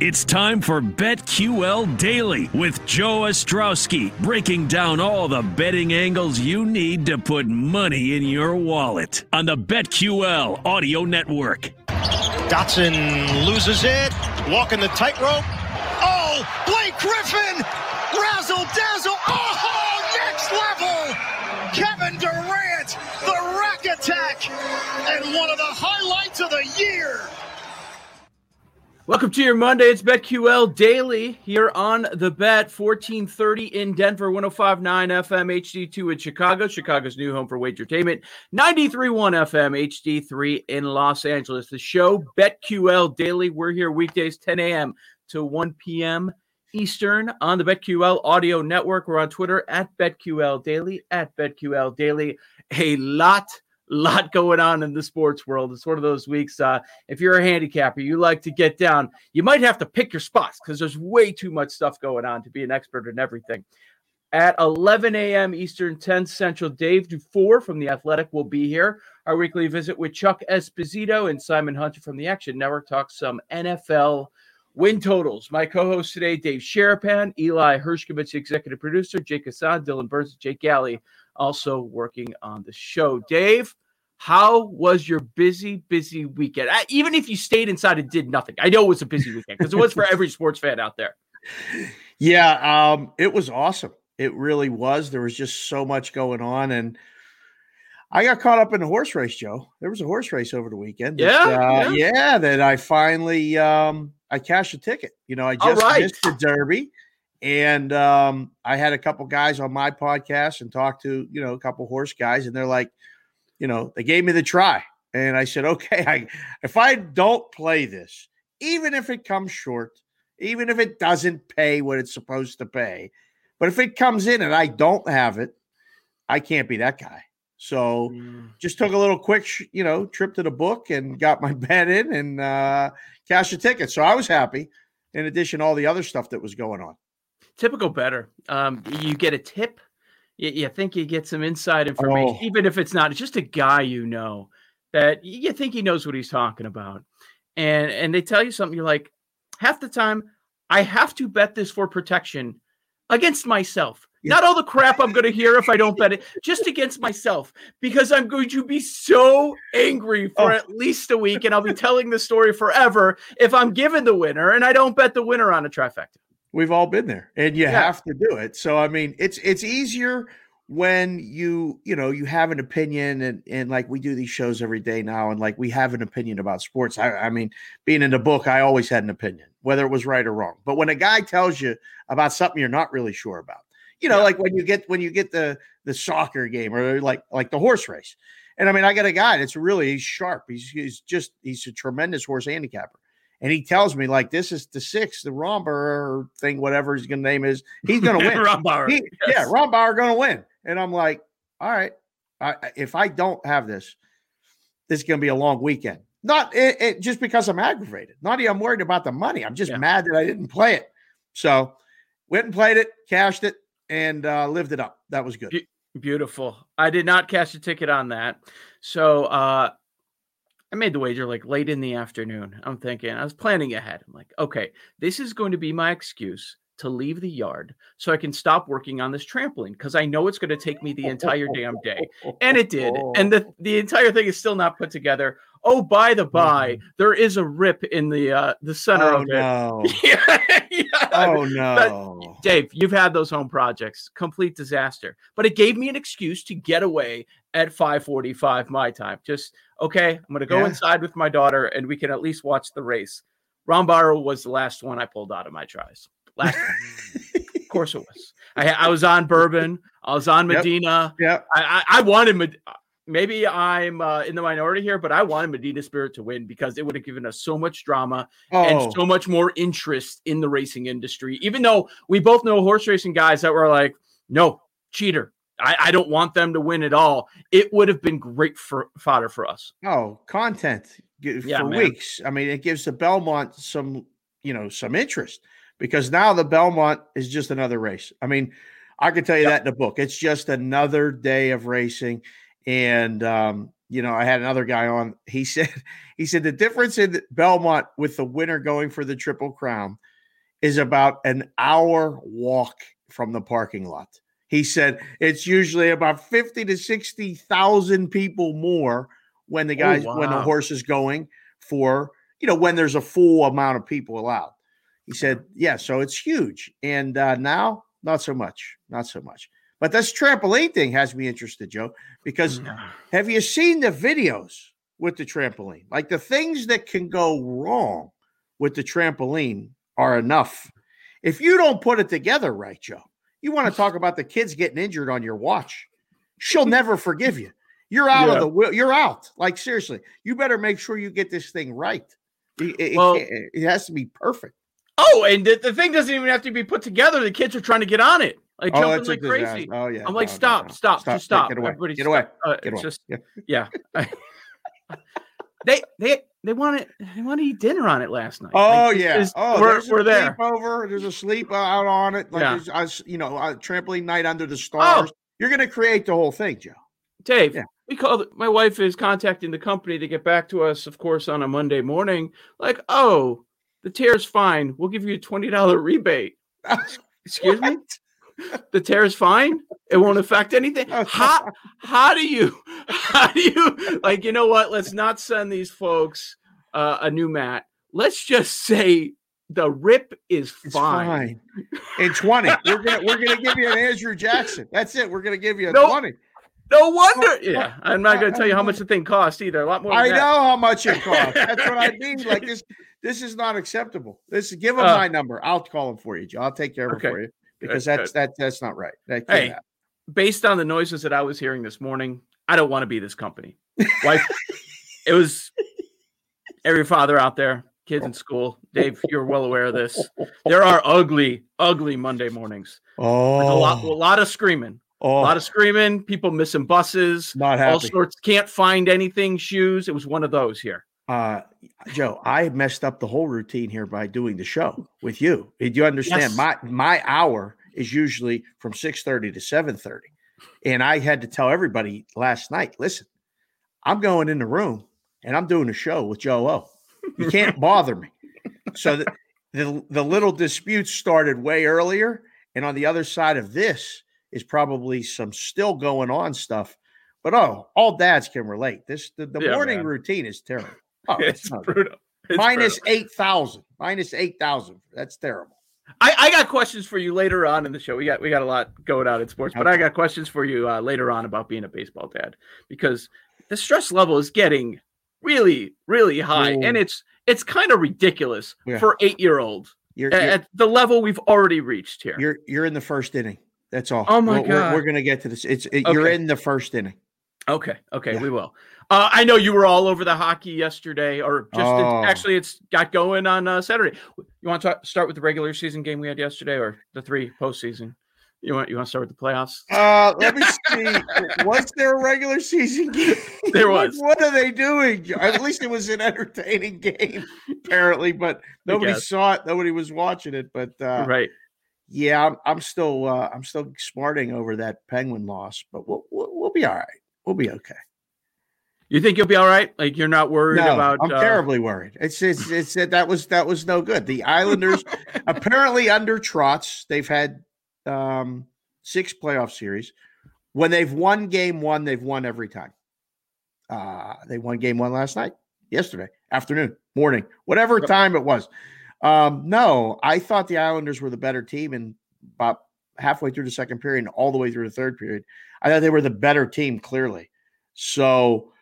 It's time for BetQL Daily with Joe Ostrowski, breaking down all the betting angles you need to put money in your wallet on the BetQL Audio Network. Dotson loses it, walking the tightrope. Oh, Blake Griffin! Razzle dazzle! Oh, next level! Kevin Durant, the rack attack, and one of the highlights of the year. Welcome to your Monday. It's BetQL Daily here on the Bet. 1430 in Denver, 1059 FM HD2 in Chicago, Chicago's new home for wagertainment. 93.1 FM HD3 in Los Angeles. The show BetQL Daily. We're here weekdays 10 a.m. to 1 p.m. Eastern on the BetQL Audio Network. We're on Twitter at BetQL Daily, at BetQL Daily. A lot lot going on in the sports world. It's one of those weeks. Uh, if you're a handicapper, you like to get down, you might have to pick your spots because there's way too much stuff going on to be an expert in everything. At 11 a.m. Eastern, 10 Central, Dave Dufour from The Athletic will be here. Our weekly visit with Chuck Esposito and Simon Hunter from the Action Network talks some NFL win totals. My co-host today, Dave Sharapan, Eli Hershkovich, executive producer, Jake Hassan, Dylan Burns, Jake Galley also working on the show. Dave, how was your busy, busy weekend? Even if you stayed inside and did nothing, I know it was a busy weekend because it was for every sports fan out there. Yeah, um, it was awesome. It really was. There was just so much going on, and I got caught up in a horse race, Joe. There was a horse race over the weekend. That, yeah, uh, yeah, yeah, That I finally um, I cashed a ticket. You know, I just right. missed the Derby. And um, I had a couple guys on my podcast and talked to, you know, a couple horse guys, and they're like, you know, they gave me the try. And I said, okay, I, if I don't play this, even if it comes short, even if it doesn't pay what it's supposed to pay, but if it comes in and I don't have it, I can't be that guy. So mm. just took a little quick, you know, trip to the book and got my bet in and uh, cashed a ticket. So I was happy. In addition, all the other stuff that was going on typical better. Um, you get a tip. You, you, think you get some inside information, oh. even if it's not. It's just a guy you know that you think he knows what he's talking about, and and they tell you something. You're like, half the time, I have to bet this for protection against myself. Not all the crap I'm going to hear if I don't bet it, just against myself, because I'm going to be so angry for oh. at least a week, and I'll be telling the story forever if I'm given the winner and I don't bet the winner on a trifecta. We've all been there, and you yeah. have to do it. So I mean, it's it's easier when you you know you have an opinion and and like we do these shows every day now and like we have an opinion about sports I, I mean being in the book i always had an opinion whether it was right or wrong but when a guy tells you about something you're not really sure about you know yeah. like when you get when you get the the soccer game or like like the horse race and i mean i got a guy that's really he's sharp he's, he's just he's a tremendous horse handicapper and he tells me like this is the six, the Rombauer thing, whatever his name is, he's going to win. Rombauer, he, yes. yeah, Rombauer going to win. And I'm like, all right, I, if I don't have this, this is going to be a long weekend. Not it, it, just because I'm aggravated. Not even I'm worried about the money. I'm just yeah. mad that I didn't play it. So went and played it, cashed it, and uh, lived it up. That was good. Be- beautiful. I did not cash a ticket on that. So uh, I made the wager like late in the afternoon. I'm thinking, I was planning ahead. I'm like, okay, this is going to be my excuse to leave the yard so I can stop working on this trampoline because I know it's going to take me the entire damn day. And it did. And the, the entire thing is still not put together. Oh, by the by, there is a rip in the uh, the center Oh of it. no! yeah, yeah. Oh no! Dave, you've had those home projects, complete disaster. But it gave me an excuse to get away at 5:45 my time. Just okay, I'm going to go Yeah. inside with my daughter and we can at least watch the race. Rombauer was the last one I pulled out of my tries. Last of course it was. I, I was on Bourbon. I was on Yep. Medina. Yep. I, I, I wanted Med- maybe I'm uh, in the minority here, but I wanted Medina Spirit to win because it would have given us so much drama Oh, and so much more interest in the racing industry. Even though we both know horse racing guys that were like, no, cheater. I, I don't want them to win at all. It would have been great for fodder for us. oh, content Yeah, for man. weeks. I mean, it gives the Belmont some, you know, some interest because now the Belmont is just another race. I mean, I can tell you that in the book. It's just another day of racing. And um, you know, I had another guy on. He said, he said the difference in Belmont with the winner going for the Triple Crown is about an hour walk from the parking lot. He said it's usually about 50 to 60,000 people more when the Oh, guys when the horse is going for, you know, when there's a full amount of people allowed. He said, yeah, so it's huge. And uh, now, not so much. Not so much. But this trampoline thing has me interested, Joe, because have you seen the videos with the trampoline? Like the things that can go wrong with the trampoline are enough. If you don't put it together right, Joe, you want to talk about the kids getting injured on your watch. She'll never forgive you. You're out Yeah. of the wheel. You're out. Like seriously, you better make sure you get this thing right. It, Well- it has to be perfect. Oh, and the, the thing doesn't even have to be put together. The kids are trying to get on it, like Oh, jumping like crazy. Oh yeah. I'm like, no, stop, no. stop, just stop. Get away. Everybody Get away. Uh, Get it's away. just, Yeah. yeah. they they they want it. They want to eat dinner on it last night. Oh Like, yeah. Oh, we're there's we're a there. Sleepover. There's a sleep out on it. Like Yeah. there's, you know, a trampoline night under the oh. stars. Oh. You're going to create the whole thing, Joe. Dave, Yeah. we called. My wife is contacting the company to get back to us, of course, on a Monday morning. Like, oh, the tear's fine. We'll give you a twenty dollar rebate. Excuse me. The tear is fine. It won't affect anything. How how do you how do you like? You know what? Let's not send these folks uh, a new mat. Let's just say the rip is It's fine. fine. In 20, we're gonna we're gonna give you an Andrew Jackson. That's it. We're gonna give you a No, 20. No wonder. Yeah, I'm not going to tell you how much the thing cost either. A lot more. than I that. know how much it costs. That's what I mean. Like this, this is not acceptable. This give him Uh, my number. I'll call him for you, Joe. I'll take care of Okay. it for you because that's that that's not right. That Hey, happen. based on the noises that I was hearing this morning, I don't want to be this company. Wife, it was every father out there, kids in oh. school. Dave, you're well aware of this. There are ugly, ugly Monday mornings. Oh, With a lot, oh. a lot of screaming, oh, a lot of screaming. People missing buses, not happy. all sorts. Can't find anything. Shoes. It was one of those here. Uh Joe, I messed up the whole routine here by doing the show with you. Did you understand? Yes. My my hour is usually from 6:30 to 7:30. And I had to tell everybody last night, listen, I'm going in the room and I'm doing a show with Joe O. You can't bother me. So the, the the little disputes started way earlier. And on the other side of this is probably some still going on stuff. But oh, all dads can relate. This the, the Yeah, morning man. routine is terrible. Oh, it's it's brutal. It's minus brutal. eight thousand. Minus eight thousand. That's terrible. I, I got questions for you later on in the show. We got we got a lot going on in sports, but I got questions for you uh, later on about being a baseball dad because the stress level is getting really really high, and it's it's kind of ridiculous Yeah. for eight year olds at, at the level we've already reached here. you're you're in the first inning. That's all. Oh my We're- we're, God. We're, gonna get to this. It's it, you're in the first inning. Okay, okay, Yeah. we will. Uh, I know you were all over the hockey yesterday, or just Oh. actually, it's got going on uh, Saturday. You want to start with the regular season game we had yesterday, or the three postseason? You want you want to start with the playoffs? Uh, let me see. was there a regular season game? There What- was. What, are they doing? At least it was an entertaining game, apparently. But nobody saw it. Nobody was watching it. But uh, right. yeah, I'm, I'm still uh, I'm still smarting over that Penguin loss. But we'll, we'll we'll be all right. We'll be okay. You think you'll be all right? Like you're not worried no, about? I'm uh... terribly worried. It's it's it's it, that was that was no good. The Islanders apparently under Trotz, they've had um, six playoff series. When they've won game one, they've won every time. Uh, they won game one last night, yesterday afternoon, morning, whatever time it was. Um, no, I thought the Islanders were the better team, and about halfway through the second period and all the way through the third period, I thought they were the better team clearly. So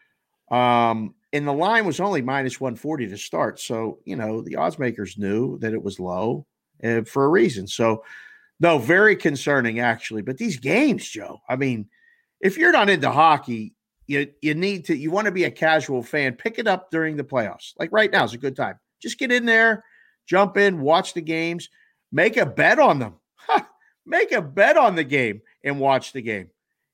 um, and the line was only minus 140 to start. So, you know, the odds makers knew that it was low uh, for a reason. So, no, very concerning actually. But these games, Joe, I mean, if you're not into hockey, you, you need to, you want to be a casual fan, pick it up during the playoffs. Like right now is a good time. Just get in there, jump in, watch the games, make a bet on them. make a bet on the game and watch the game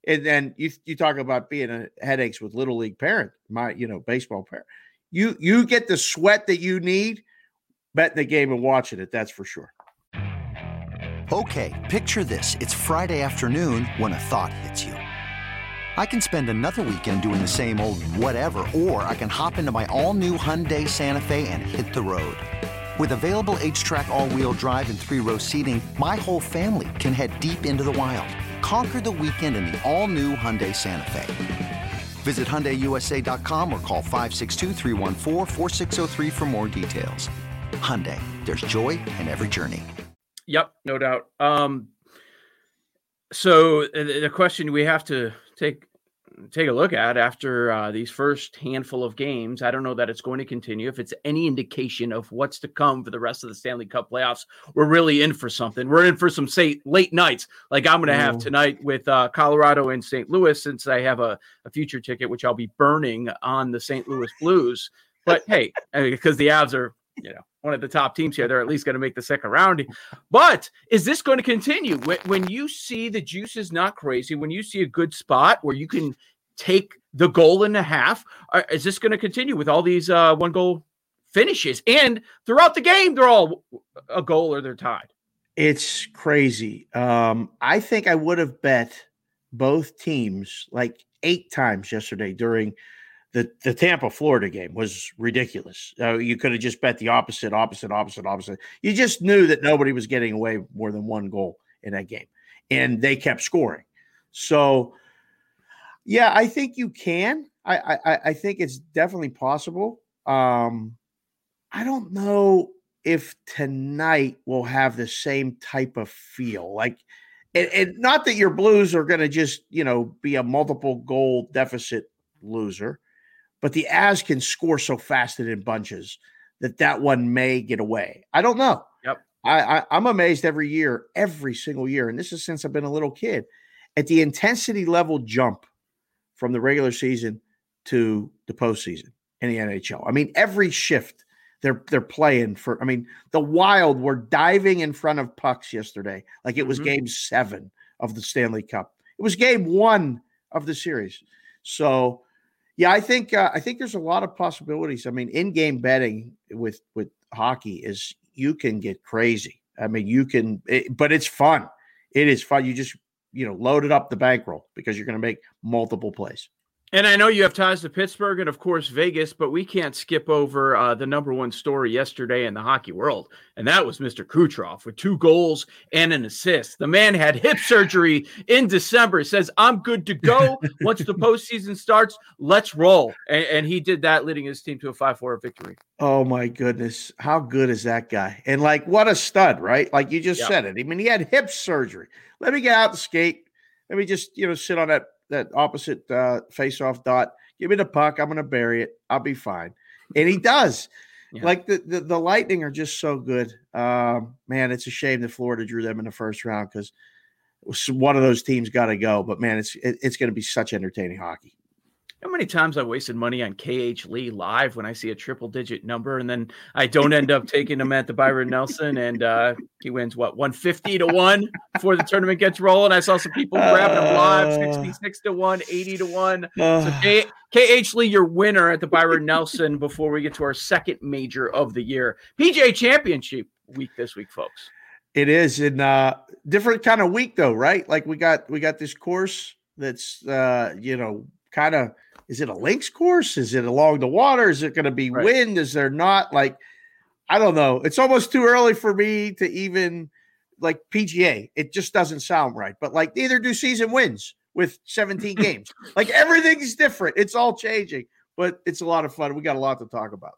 and then you you talk about being a headaches with little league parent, my you know baseball parent. You you get the sweat that you need betting the game and watching it. That's for sure. Okay, picture this: it's Friday afternoon when a thought hits you. I can spend another weekend doing the same old whatever, or I can hop into my all-new Hyundai Santa Fe and hit the road. With available H-Track all-wheel drive and three-row seating, my whole family can head deep into the wild Conquer the weekend in the all-new Hyundai Santa Fe. Visit HyundaiUSA.com or call 562 for more details. Hyundai, there's joy in every journey. Yep, no doubt. Um, so the question we have to take take a look at after uh, these first handful of games. I don't know that it's going to continue. If it's any indication of what's to come for the rest of the Stanley Cup playoffs, we're really in for something. We're in for some say late nights, like I'm going to have tonight with uh, Colorado and St. Louis, since I have a, a future ticket which I'll be burning on the St. Louis Blues. But hey, because the Avs are you know one of the top teams here. They're at least going to make the second round. But is this going to continue? When, you see the juice is not crazy, when you see a good spot where you can take the goal and a half, is this going to continue with all these uh, one goal finishes? And throughout the game, they're all a goal or they're tied. It's crazy. Um, I think I would have bet both teams like eight times yesterday during – the the Tampa Florida game was ridiculous. Uh, you could have just bet the opposite, opposite, opposite, opposite. You just knew that nobody was getting away more than one goal in that game, and they kept scoring. So, yeah, I think you can. I I, I think it's definitely possible. Um, I don't know if tonight will have the same type of feel like. And, and not that your Blues are going to just, you know, be a multiple goal deficit loser but the Avs can score so fast and in bunches that that one may get away. I don't know. Yep. I, I I'm amazed every year, every single year, and this is since I've been a little kid, at the intensity level jump from the regular season to the postseason in the NHL. I mean, every shift they're they're playing for. I mean, the Wild were diving in front of pucks yesterday, like it was mm-hmm. Game Seven of the Stanley Cup. It was Game One of the series. So yeah, I think uh, I think there's a lot of possibilities. I mean, in-game betting with with hockey is you can get crazy. I mean, you can, it, but it's fun. It is fun. You just you know load it up the bankroll because you're going to make multiple plays. And I know you have ties to Pittsburgh and, of course, Vegas, but we can't skip over uh, the number one story yesterday in the hockey world. And that was Mr. Kucherov with two goals and an assist. The man had hip surgery in December. Says, I'm good to go. Once the postseason starts, let's roll. And, and he did that, leading his team to a 5 4 victory. Oh, my goodness. How good is that guy? And, like, what a stud, right? Like you just said it. I mean, he had hip surgery. Let me get out the skate. Let me just, you know, sit on that that opposite uh, face-off dot. Give me the puck. I'm going to bury it. I'll be fine. And he does. Yeah. Like the, the, the Lightning are just so good. Um, man, it's a shame that Florida drew them in the first round because one of those teams got to go. But man, it's it, it's going to be such entertaining hockey. How many times I wasted money on KH Lee live when I see a triple digit number and then I don't end up taking him at the Byron Nelson and uh, he wins what 150 to 1 before the tournament gets rolling. I saw some people grabbing him live 66 to 1, 80 to 1. So K- KH Lee, your winner at the Byron Nelson before we get to our second major of the year. PGA Championship week this week, folks. It is in uh different kind of week though, right? Like we got we got this course that's uh you know kind of is it a links course? Is it along the water? Is it going to be right. wind? Is there not like I don't know. It's almost too early for me to even like PGA. It just doesn't sound right. But like neither do season wins with 17 games. Like everything's different. It's all changing, but it's a lot of fun. We got a lot to talk about.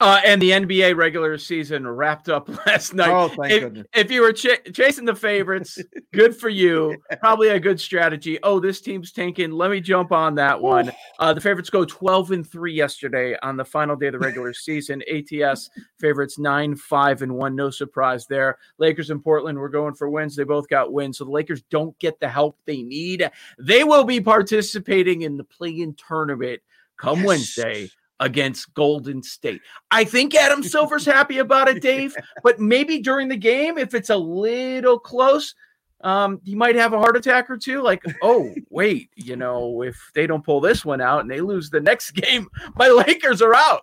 Uh, and the NBA regular season wrapped up last night. Oh, thank if, goodness. if you were ch- chasing the favorites, good for you. Probably a good strategy. Oh, this team's tanking. Let me jump on that one. Uh, the favorites go 12 and 3 yesterday on the final day of the regular season. ATS favorites 9, 5, and 1. No surprise there. Lakers and Portland were going for wins. They both got wins. So the Lakers don't get the help they need. They will be participating in the play in tournament come yes. Wednesday against Golden State. I think Adam Silver's happy about it, Dave, but maybe during the game, if it's a little close, um, he might have a heart attack or two. Like, oh, wait, you know, if they don't pull this one out and they lose the next game, my Lakers are out.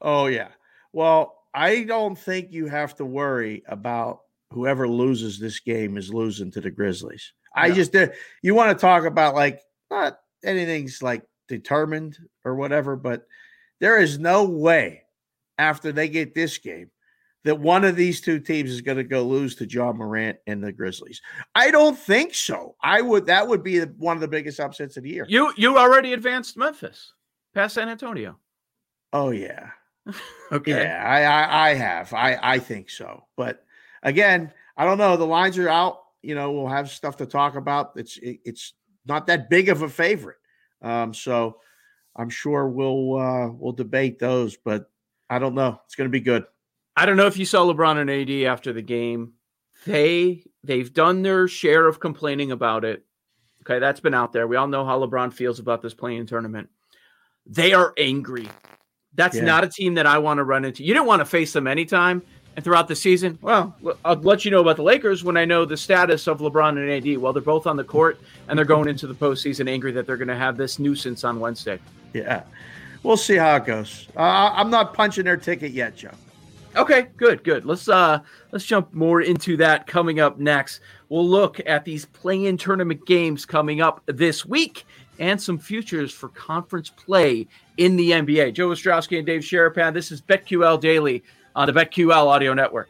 Oh, yeah. Well, I don't think you have to worry about whoever loses this game is losing to the Grizzlies. I just did. You want to talk about like not anything's like determined or whatever, but there is no way after they get this game that one of these two teams is going to go lose to Ja Morant and the Grizzlies. I don't think so. I would that would be one of the biggest upsets of the year. You you already advanced Memphis past San Antonio. Oh yeah. okay. Yeah, I, I I have. I I think so. But again, I don't know. The lines are out. You know, we'll have stuff to talk about. It's it, it's not that big of a favorite. Um, so I'm sure we'll uh, we'll debate those, but I don't know. It's going to be good. I don't know if you saw LeBron and AD after the game. They they've done their share of complaining about it. Okay, that's been out there. We all know how LeBron feels about this play-in tournament. They are angry. That's yeah. not a team that I want to run into. You didn't want to face them anytime and throughout the season. Well, I'll let you know about the Lakers when I know the status of LeBron and AD. Well, they're both on the court and they're going into the postseason angry that they're going to have this nuisance on Wednesday. Yeah, we'll see how it goes. Uh, I'm not punching their ticket yet, Joe. Okay, good, good. Let's uh let's jump more into that coming up next. We'll look at these play-in tournament games coming up this week and some futures for conference play in the NBA. Joe Ostrowski and Dave Sharapan. This is BetQL Daily on the BetQL Audio Network.